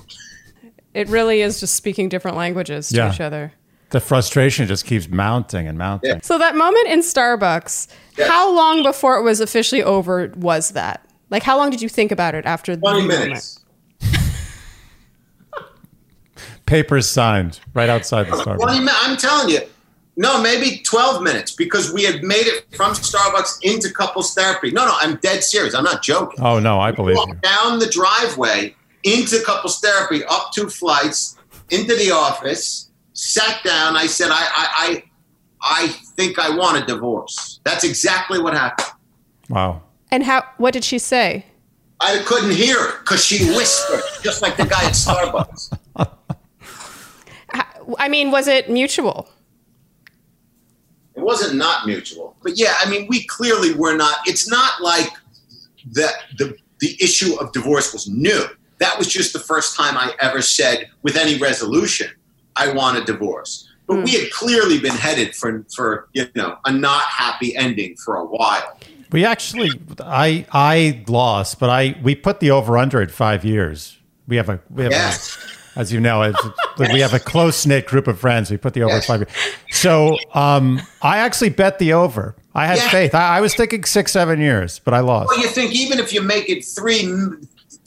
It really is just speaking different languages to Yeah. each other. The frustration just keeps mounting and mounting. Yeah. So that moment in Starbucks, Yes. how long before it was officially over was that? Like how long did you think about it after the 20 moment? minutes Papers signed right outside the 20 Starbucks. I'm telling you. No, maybe 12 minutes because we had made it from Starbucks into couples therapy. No, no, I'm dead serious. I'm not joking. Oh no, I believe you. Down the driveway into couples therapy, up two flights, into the office, sat down. I said, I, I, I, I think I want a divorce. That's exactly what happened. Wow. And how what did she say? I couldn't hear her because she whispered, just like the guy at Starbucks. I mean, was it mutual? It wasn't not mutual. But yeah, I mean, we clearly were not. It's not like the the the issue of divorce was new. That was just the first time I ever said with any resolution, I want a divorce. But we had clearly been headed for for you know a not happy ending for a while. We actually, I I lost, but I we put the over under at five years. We have a we have Yes. a, as you know, it's, we have a close knit group of friends. We put the over at Yes. five years. So um, I actually bet the over. I had Yeah. faith. I, I was thinking six seven years, but I lost. Well, you think even if you make it three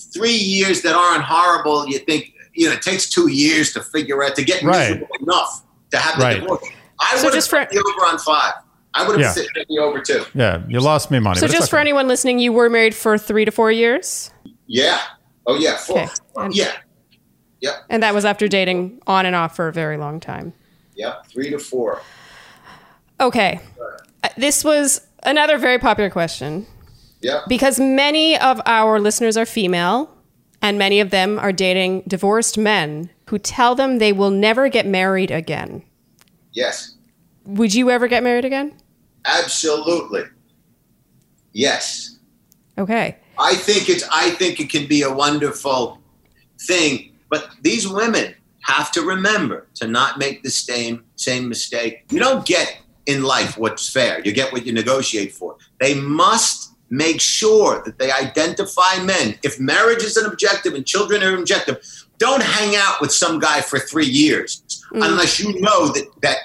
three years that aren't horrible, you think you know it takes two years to figure out to get Right. enough to have the Right. divorce. I So would have just for- put the over on five. I would have Yeah. sit the over too. Yeah, you lost me money. So but it's just for anyone listening, you were married for 3 to 4 years? Yeah. Oh yeah. Four. Okay. And- Yeah. And that was after dating on and off for a very long time. Yep. Three to four. Okay. Uh, This was another very popular question Because many of our listeners are female and many of them are dating divorced men who tell them they will never get married again. Yes. Would you ever get married again? Absolutely. Yes. Okay. I think it's. I think it can be a wonderful thing, but these women have to remember to not make the same same mistake. You don't get in life what's fair. You get what you negotiate for. They must make sure that they identify men. If marriage is an objective and children are an objective, don't hang out with some guy for three years unless you know that that,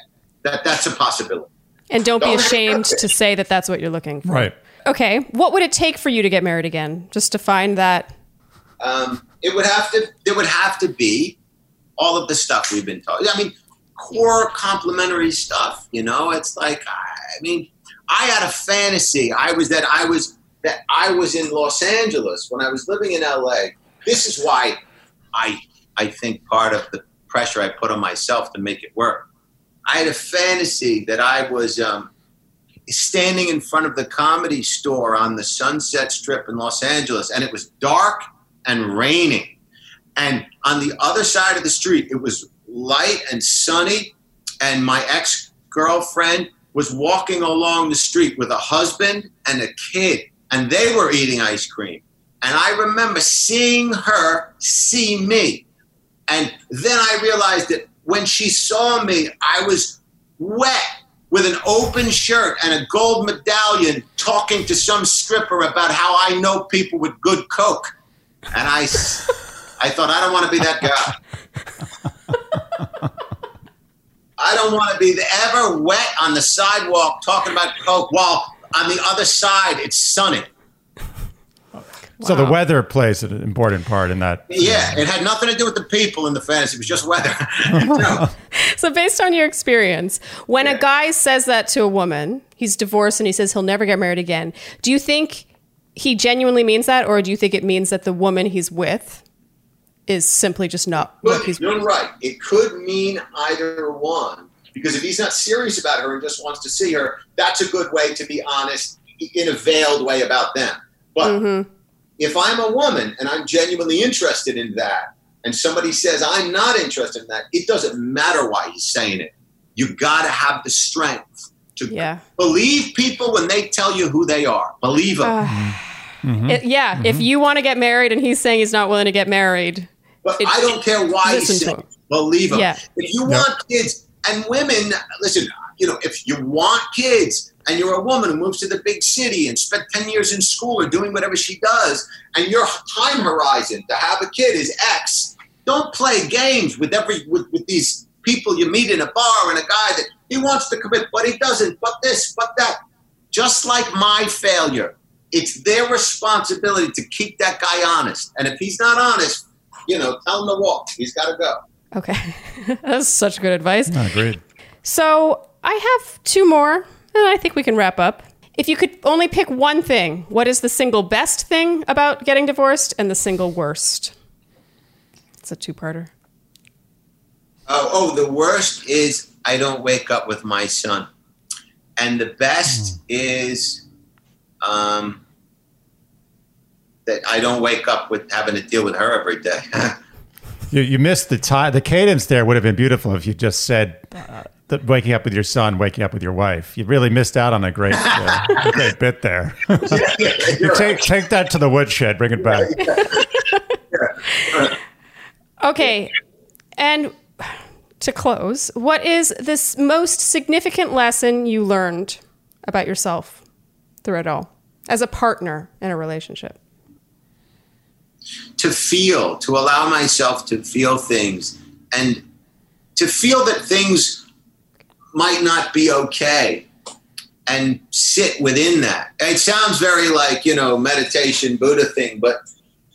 that that's a possibility. And don't be Don't ashamed to say that that's what you're looking for. right. Okay. What would it take for you to get married again? Just to find that um, it would have to there would have to be all of the stuff we've been talking. I mean, core complementary stuff. You know, it's like I mean, I had a fantasy. I was that I was that I was in Los Angeles when I was living in LA. This is why I I think part of the pressure I put on myself to make it work. I had a fantasy that I was um, standing in front of the comedy store on the Sunset Strip in Los Angeles, and it was dark and raining. And on the other side of the street, it was light and sunny, and my ex girlfriend was walking along the street with a husband and a kid, and they were eating ice cream. And I remember seeing her see me. And then I realized that when she saw me, I was wet with an open shirt and a gold medallion talking to some stripper about how I know people with good coke. And I, I thought, I don't want to be that guy. I don't want to be ever wet on the sidewalk talking about coke while on the other side it's sunny. So the weather plays an important part in that. Yeah, it had nothing to do with the people in the fantasy. It was just weather. no. So, based on your experience, when Yeah. a guy says that to a woman, he's divorced and he says he'll never get married again, do you think he genuinely means that, or do you think it means that the woman he's with is simply just not what But he's you're right. It could mean either one. Because if he's not serious about her and just wants to see her, that's a good way to be honest in a veiled way about them. But Mm-hmm. if I'm a woman and I'm genuinely interested in that, and somebody says I'm not interested in that, it doesn't matter why he's saying it. You got to have the strength to Yeah. believe people when they tell you who they are. Believe them. Uh, It- yeah. If you want to get married and he's saying he's not willing to get married, But It- I don't care why listen he's to saying it. Believe him. Yeah. If you want kids and women, listen, you know, if you want kids and you're a woman who moves to the big city and spent 10 years in school or doing whatever she does, and your time horizon to have a kid is X, don't play games with every with, with these people you meet in a bar and a guy that he wants to commit, but he doesn't, but this, but that. Just like my failure, it's their responsibility to keep that guy honest. And if he's not honest, you know, tell him to walk. He's got to go. Okay. That's such good advice. Oh, agreed. So I have two more, and I think we can wrap up. If you could only pick one thing, what is the single best thing about getting divorced and the single worst? It's a two parter. Oh, oh, the worst is I don't wake up with my son, and the best is um, that I don't wake up with having to deal with her every day. You, you missed the time. The cadence there would have been beautiful if you just said uh, the, waking up with your son, waking up with your wife. You really missed out on a great, uh, a great bit there. You take take that to the woodshed, bring it back. Okay. And to close, what is this most significant lesson you learned about yourself through it all as a partner in a relationship? To feel, to allow myself to feel things, and to feel that things might not be okay, and sit within that. It sounds very like you know meditation Buddha thing, but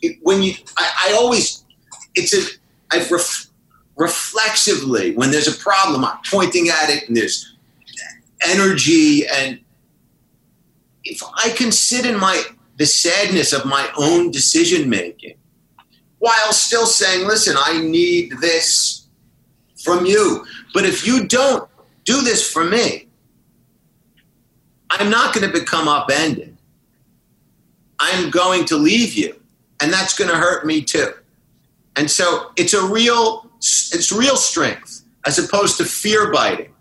it, when you, I, I always, it's a, I ref, reflexively when there's a problem, I'm pointing at it, and there's energy, and if I can sit in my the sadness of my own decision making while still saying, listen, I need this from you. But if you don't do this for me, I'm not going to become upended. I'm going to leave you. And that's going to hurt me too. And so it's a real, it's real strength as opposed to fear biting,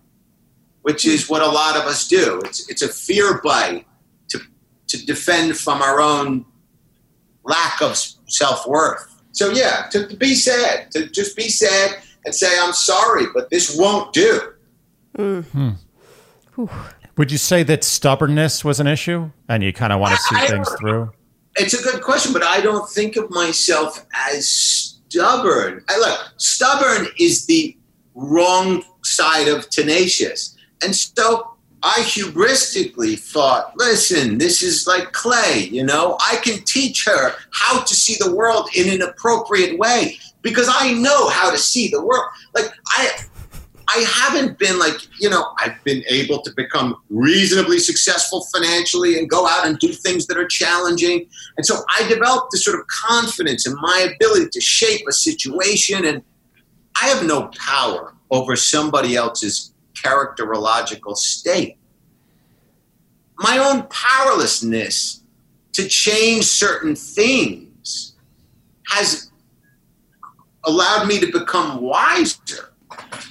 which is what a lot of us do. It's, it's a fear bite to, to defend from our own lack of self worth. So yeah, to, to be sad, to just be sad and say I'm sorry, but this won't do. Mm. Hmm. Would you say that stubbornness was an issue, and you kind of want to see I- things through? It's a good question, but I don't think of myself as stubborn. I look, stubborn is the wrong side of tenacious. And so I hubristically thought, listen, this is like clay, you know? I can teach her how to see the world in an appropriate way because I know how to see the world. Like I I haven't been like, you know, I've been able to become reasonably successful financially and go out and do things that are challenging. And so I developed this sort of confidence in my ability to shape a situation. And I have no power over somebody else's characterological state. my own powerlessness to change certain things has allowed me to become wiser.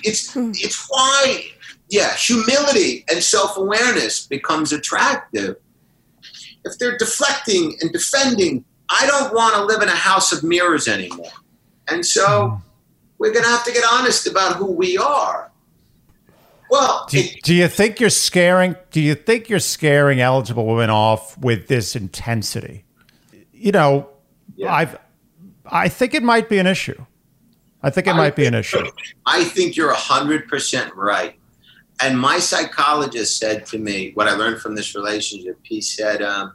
It's hmm. it's why yeah, humility and self-awareness becomes attractive. If they're deflecting and defending, I don't want to live in a house of mirrors anymore. And so hmm. we're going to have to get honest about who we are. Well, Do, it- do you think you're scaring? Do you think you're scaring eligible women off with this intensity? You know, Yeah. I've, I think it might be an issue. I think it might be an issue. I think you're 100% right. And my psychologist said to me, what I learned from this relationship, he said, um,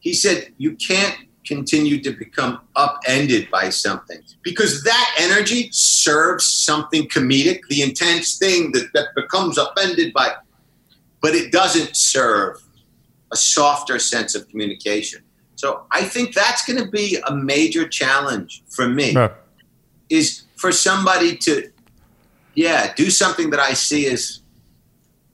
he said, you can't continue to become upended by something because that energy serves something comedic, the intense thing that, that becomes upended by, but it doesn't serve a softer sense of communication. So I think that's going to be a major challenge for me No. is for somebody to, yeah, do something that I see as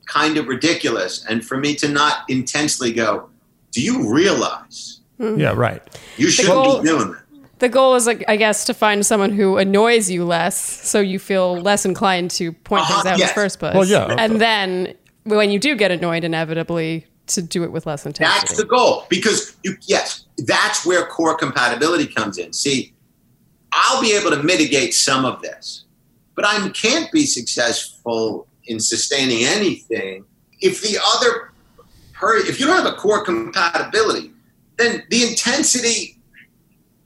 kind of ridiculous, and for me to not intensely go, do you realize Yeah, right. you shouldn't goal- be doing that? The goal is, like, I guess, to find someone who annoys you less, so you feel less inclined to point Uh-huh, things out in the first place. Well, yeah. And then when you do get annoyed, inevitably to do it with less intensity. That's the goal because you, yes, that's where core compatibility comes in. See, I'll be able to mitigate some of this, but I can't be successful in sustaining anything if the other per if you don't have a core compatibility, then the intensity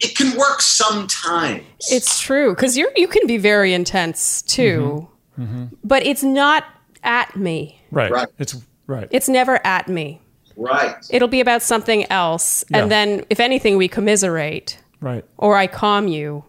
it can work sometimes. It's true because you you can be very intense too, mm-hmm. Mm-hmm. but it's not at me. Right. Right. It's right. It's never at me. right. It'll be about something else, Yeah. and then if anything, we commiserate right. or I calm you.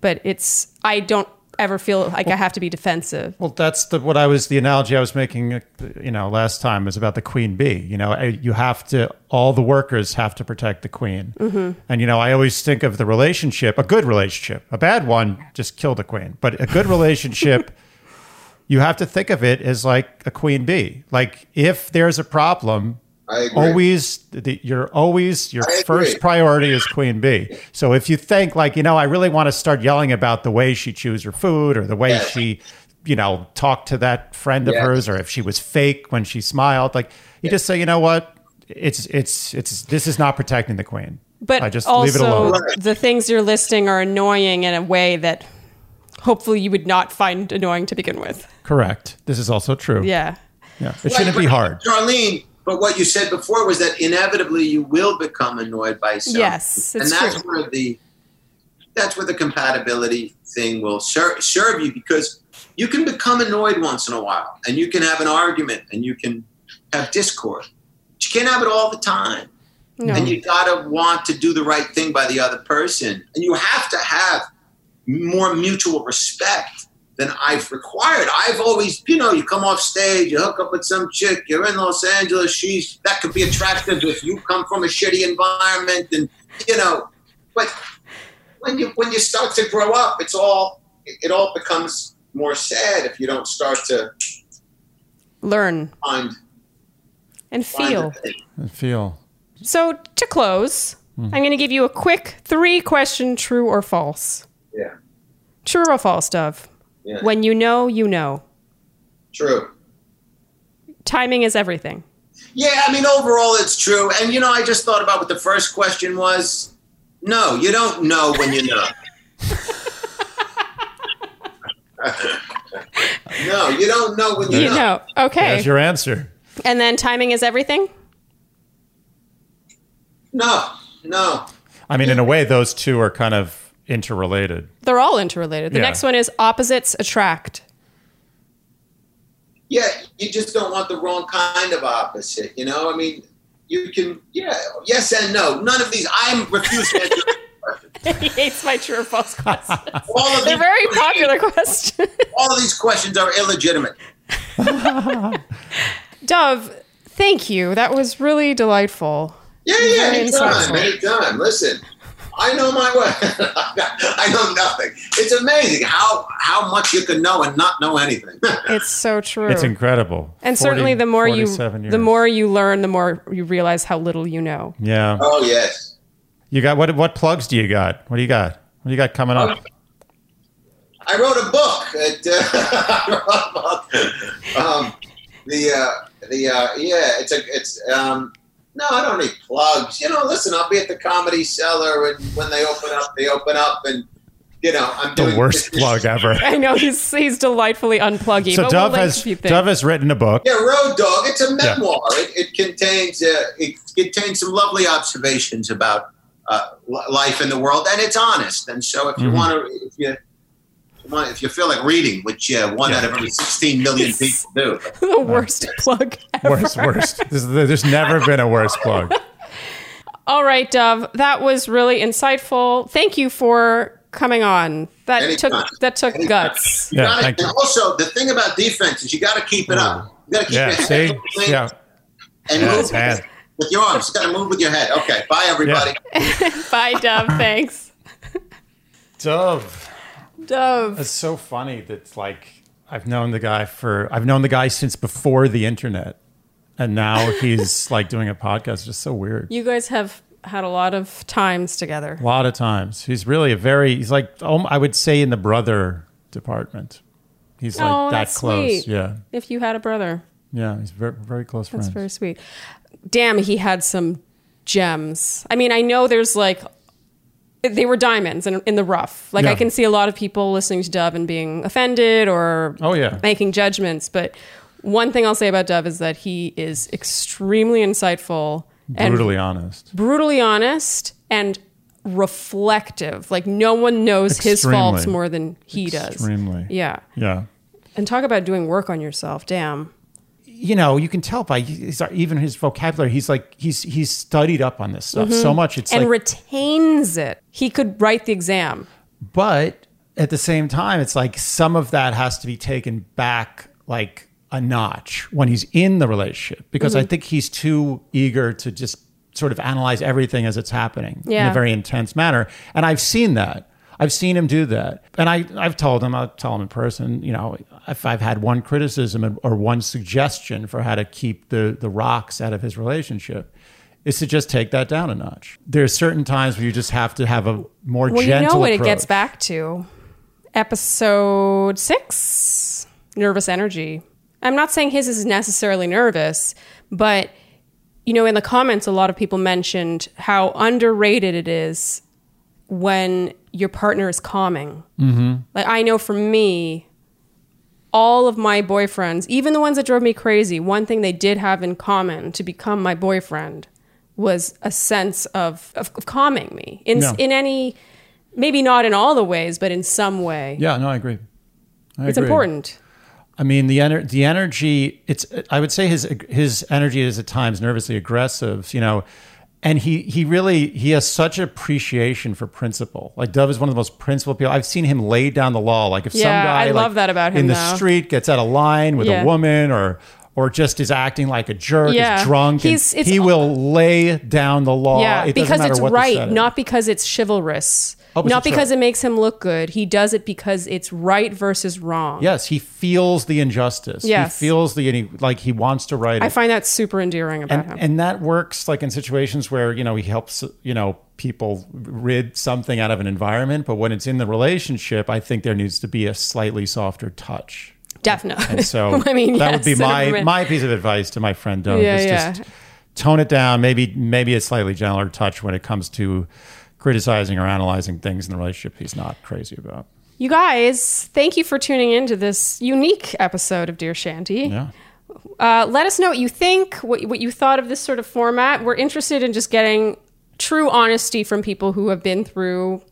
But it's I don't ever feel like I have to be defensive. Well, that's the what I was the analogy I was making. uh, You know, last time was about the queen bee. You know, you have to all the workers have to protect the queen. Mm-hmm. And you know, I always think of the relationship, a good relationship, a bad one just kill the queen, but a good relationship. You have to think of it as like a queen bee. Like if there's a problem, I agree. always the, you're always your first priority is queen bee so if you think like you know i really want to start yelling about the way she chews her food or the way Yes. she you know talked to that friend of Yes. hers or if she was fake when she smiled like you just say you know what it's it's it's this is not protecting the queen But i just also, leave it alone the things you're listing are annoying in a way that hopefully you would not find annoying to begin with. correct this is also true Yeah. yeah it shouldn't be hard Sharleen, but what you said before was that inevitably you will become annoyed by something. Yes, and that's true. where the that's where the compatibility thing will ser- serve you because you can become annoyed once in a while and you can have an argument and you can have discord. But you can't have it all the time. No. And you gotta want to do the right thing by the other person. And you have to have more mutual respect than I've required. I've always, you know, you come off stage, you hook up with some chick, you're in Los Angeles, she's that could be attractive if you come from a shitty environment and you know, but when you when you start to grow up, it's all it all becomes more sad if you don't start to Learn find, and feel. the thing. I feel So to close, mm-hmm. I'm going to give you a quick three question true or false. Yeah. True or false, Dov? Yeah. When you know, you know. True. Timing is everything. Yeah, I mean, overall, it's true. And, you know, I just thought about what the first question was. No, you don't know when you know. no, you don't know when you, You know. know. Okay. there's your answer and then timing is everything? No, no. i mean in a way those two are kind of interrelated They're all interrelated. The Yeah. next one is opposites attract. Yeah, you just don't want the wrong kind of opposite. You know, I mean, you can, yeah, yes and no. None of these, I'm refusing to answer he hates my true or false questions. All of, They're these, very popular questions. all of these questions are illegitimate. Dov, thank you. That was really delightful. Yeah, yeah, Very anytime, anytime. Listen, I know my way. I know nothing. It's amazing how how much you can know and not know anything. It's so true. It's incredible. and 40 certainly the more you 47 the more you learn, the more you realize how little you know. Yeah. oh yes. You got what? What plugs do you got? What do you got? What do you got coming up? I wrote a book. It, uh, I wrote a book. Um, the uh, the uh, yeah, it's a it's um, no, I don't need plugs. You know, listen, I'll be at the Comedy Cellar, and when they open up, they open up, and you know, I'm The doing worst this- plug ever. I know he's he's delightfully unpluggy. So but Dov we'll has a few things. Dov has written a book. Yeah, Road Dog. It's a Yeah. memoir. It, it contains uh, it contains some lovely observations about uh, life in the world, and it's honest. And so, if you Mhm. want to, if you, if you if you feel like reading, which uh, one Yeah. out of every 16 million people do, the worst plug ever. Worst, worst. This is- There's never been a worse plug. All right, Dov. That was really insightful. Thank you for coming on. That Anytime. took that took Anytime. guts. You Yeah, gotta- thank you. also, the thing about defense is you got to keep it up. You got to keep Yeah. your head See. Yeah. and Yeah, move it's bad. with your arms. You got to move with your head. Okay. Bye, everybody. Bye, Dov. Thanks, Dov. Dov. It's so funny that like I've known the guy for I've known the guy since before the internet, and now he's like doing a podcast. It's just so weird. You guys have had a lot of times together. A lot of times, he's really a very he's like oh, I would say in the brother department. He's like Oh, that close. sweet. Yeah, If you had a brother, yeah. He's very very close that's friends. very sweet. Damn, he had some gems. I mean, I know there's like they were diamonds in, in the rough. Like Yeah. I can see a lot of people listening to Dov and being offended or Oh yeah, making judgments. But one thing I'll say about Dov is that he is extremely insightful and brutally honest. brutally honest and reflective. Like no one knows his faults more than he does. Extremely. Yeah. Yeah. And talk about doing work on yourself. Damn. You know, you can tell by his, even his vocabulary. He's like he's he's studied up on this stuff so much. It's Mm-hmm. and like, retains it. He could write the exam. but at the same time, it's like some of that has to be taken back like a notch when he's in the relationship because Mm-hmm. I think he's too eager to just sort of analyze everything as it's happening in a very intense manner. And I've seen that. I've seen him do that. And I, I've told him, I'll tell him in person, you know, if I've had one criticism or one suggestion for how to keep the, the rocks out of his relationship, is to just take that down a notch. There's certain times where you just have to have a more Well, you know what it gets back to? Episode six nervous energy. I'm not saying his is necessarily nervous, but you know, in the comments, a lot of people mentioned how underrated it is when your partner is calming. Mm-hmm. Like, I know for me, all of my boyfriends, even the ones that drove me crazy, one thing they did have in common to become my boyfriend was a sense of, of, of calming me in, Yeah. in any, maybe not in all the ways, but in some way. Yeah, no, I agree. I it's agree. important. I mean, the ener- the energy. It's. I would say his his energy is at times nervously aggressive. You know, and he he really he has such appreciation for principle. Like Dov is one of the most principled people. I've seen him lay down the law. Like if some guy I like, that about him, in the street gets out of line with Yeah. a woman or. Or just is acting like a jerk, Yeah. is drunk. He's- he will lay down the law. Yeah, It because it's right, not because it's chivalrous. Not because it makes him look good. He does it because it's right versus wrong. Yes, he feels the injustice. Yes. he feels the and he, like he wants to right it. I find that super endearing about and, him. and that works like in situations where you know he helps you know people rid something out of an environment but when it's in the relationship i think there needs to be a slightly softer touch Definitely. and so I mean, that yes, would be my my piece of advice to my friend Dov Yeah, yeah. just tone it down maybe maybe a slightly gentler touch when it comes to criticizing or analyzing things in the relationship he's not crazy about You guys, thank you for tuning in to this unique episode of Dear Shandy. yeah Uh, let us know what you think, what, what you thought of this sort of format. We're interested in just getting true honesty from people who have been through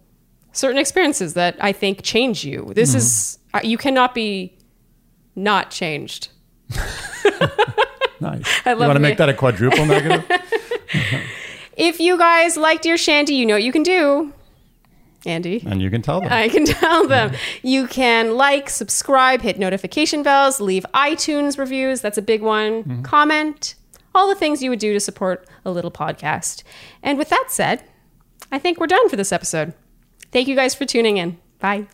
certain experiences that I think change you. This Mm-hmm. is, uh, you cannot be not changed. nice I love you want to make that a quadruple negative If you guys liked your Shandy, you know what you can do. Andy. and you can tell them I can tell them. You can like, subscribe, hit notification bells, leave iTunes reviews. That's a big one. Mm-hmm. Comment, all the things you would do to support a little podcast. And with that said, I think we're done for this episode. Thank you guys for tuning in. Bye.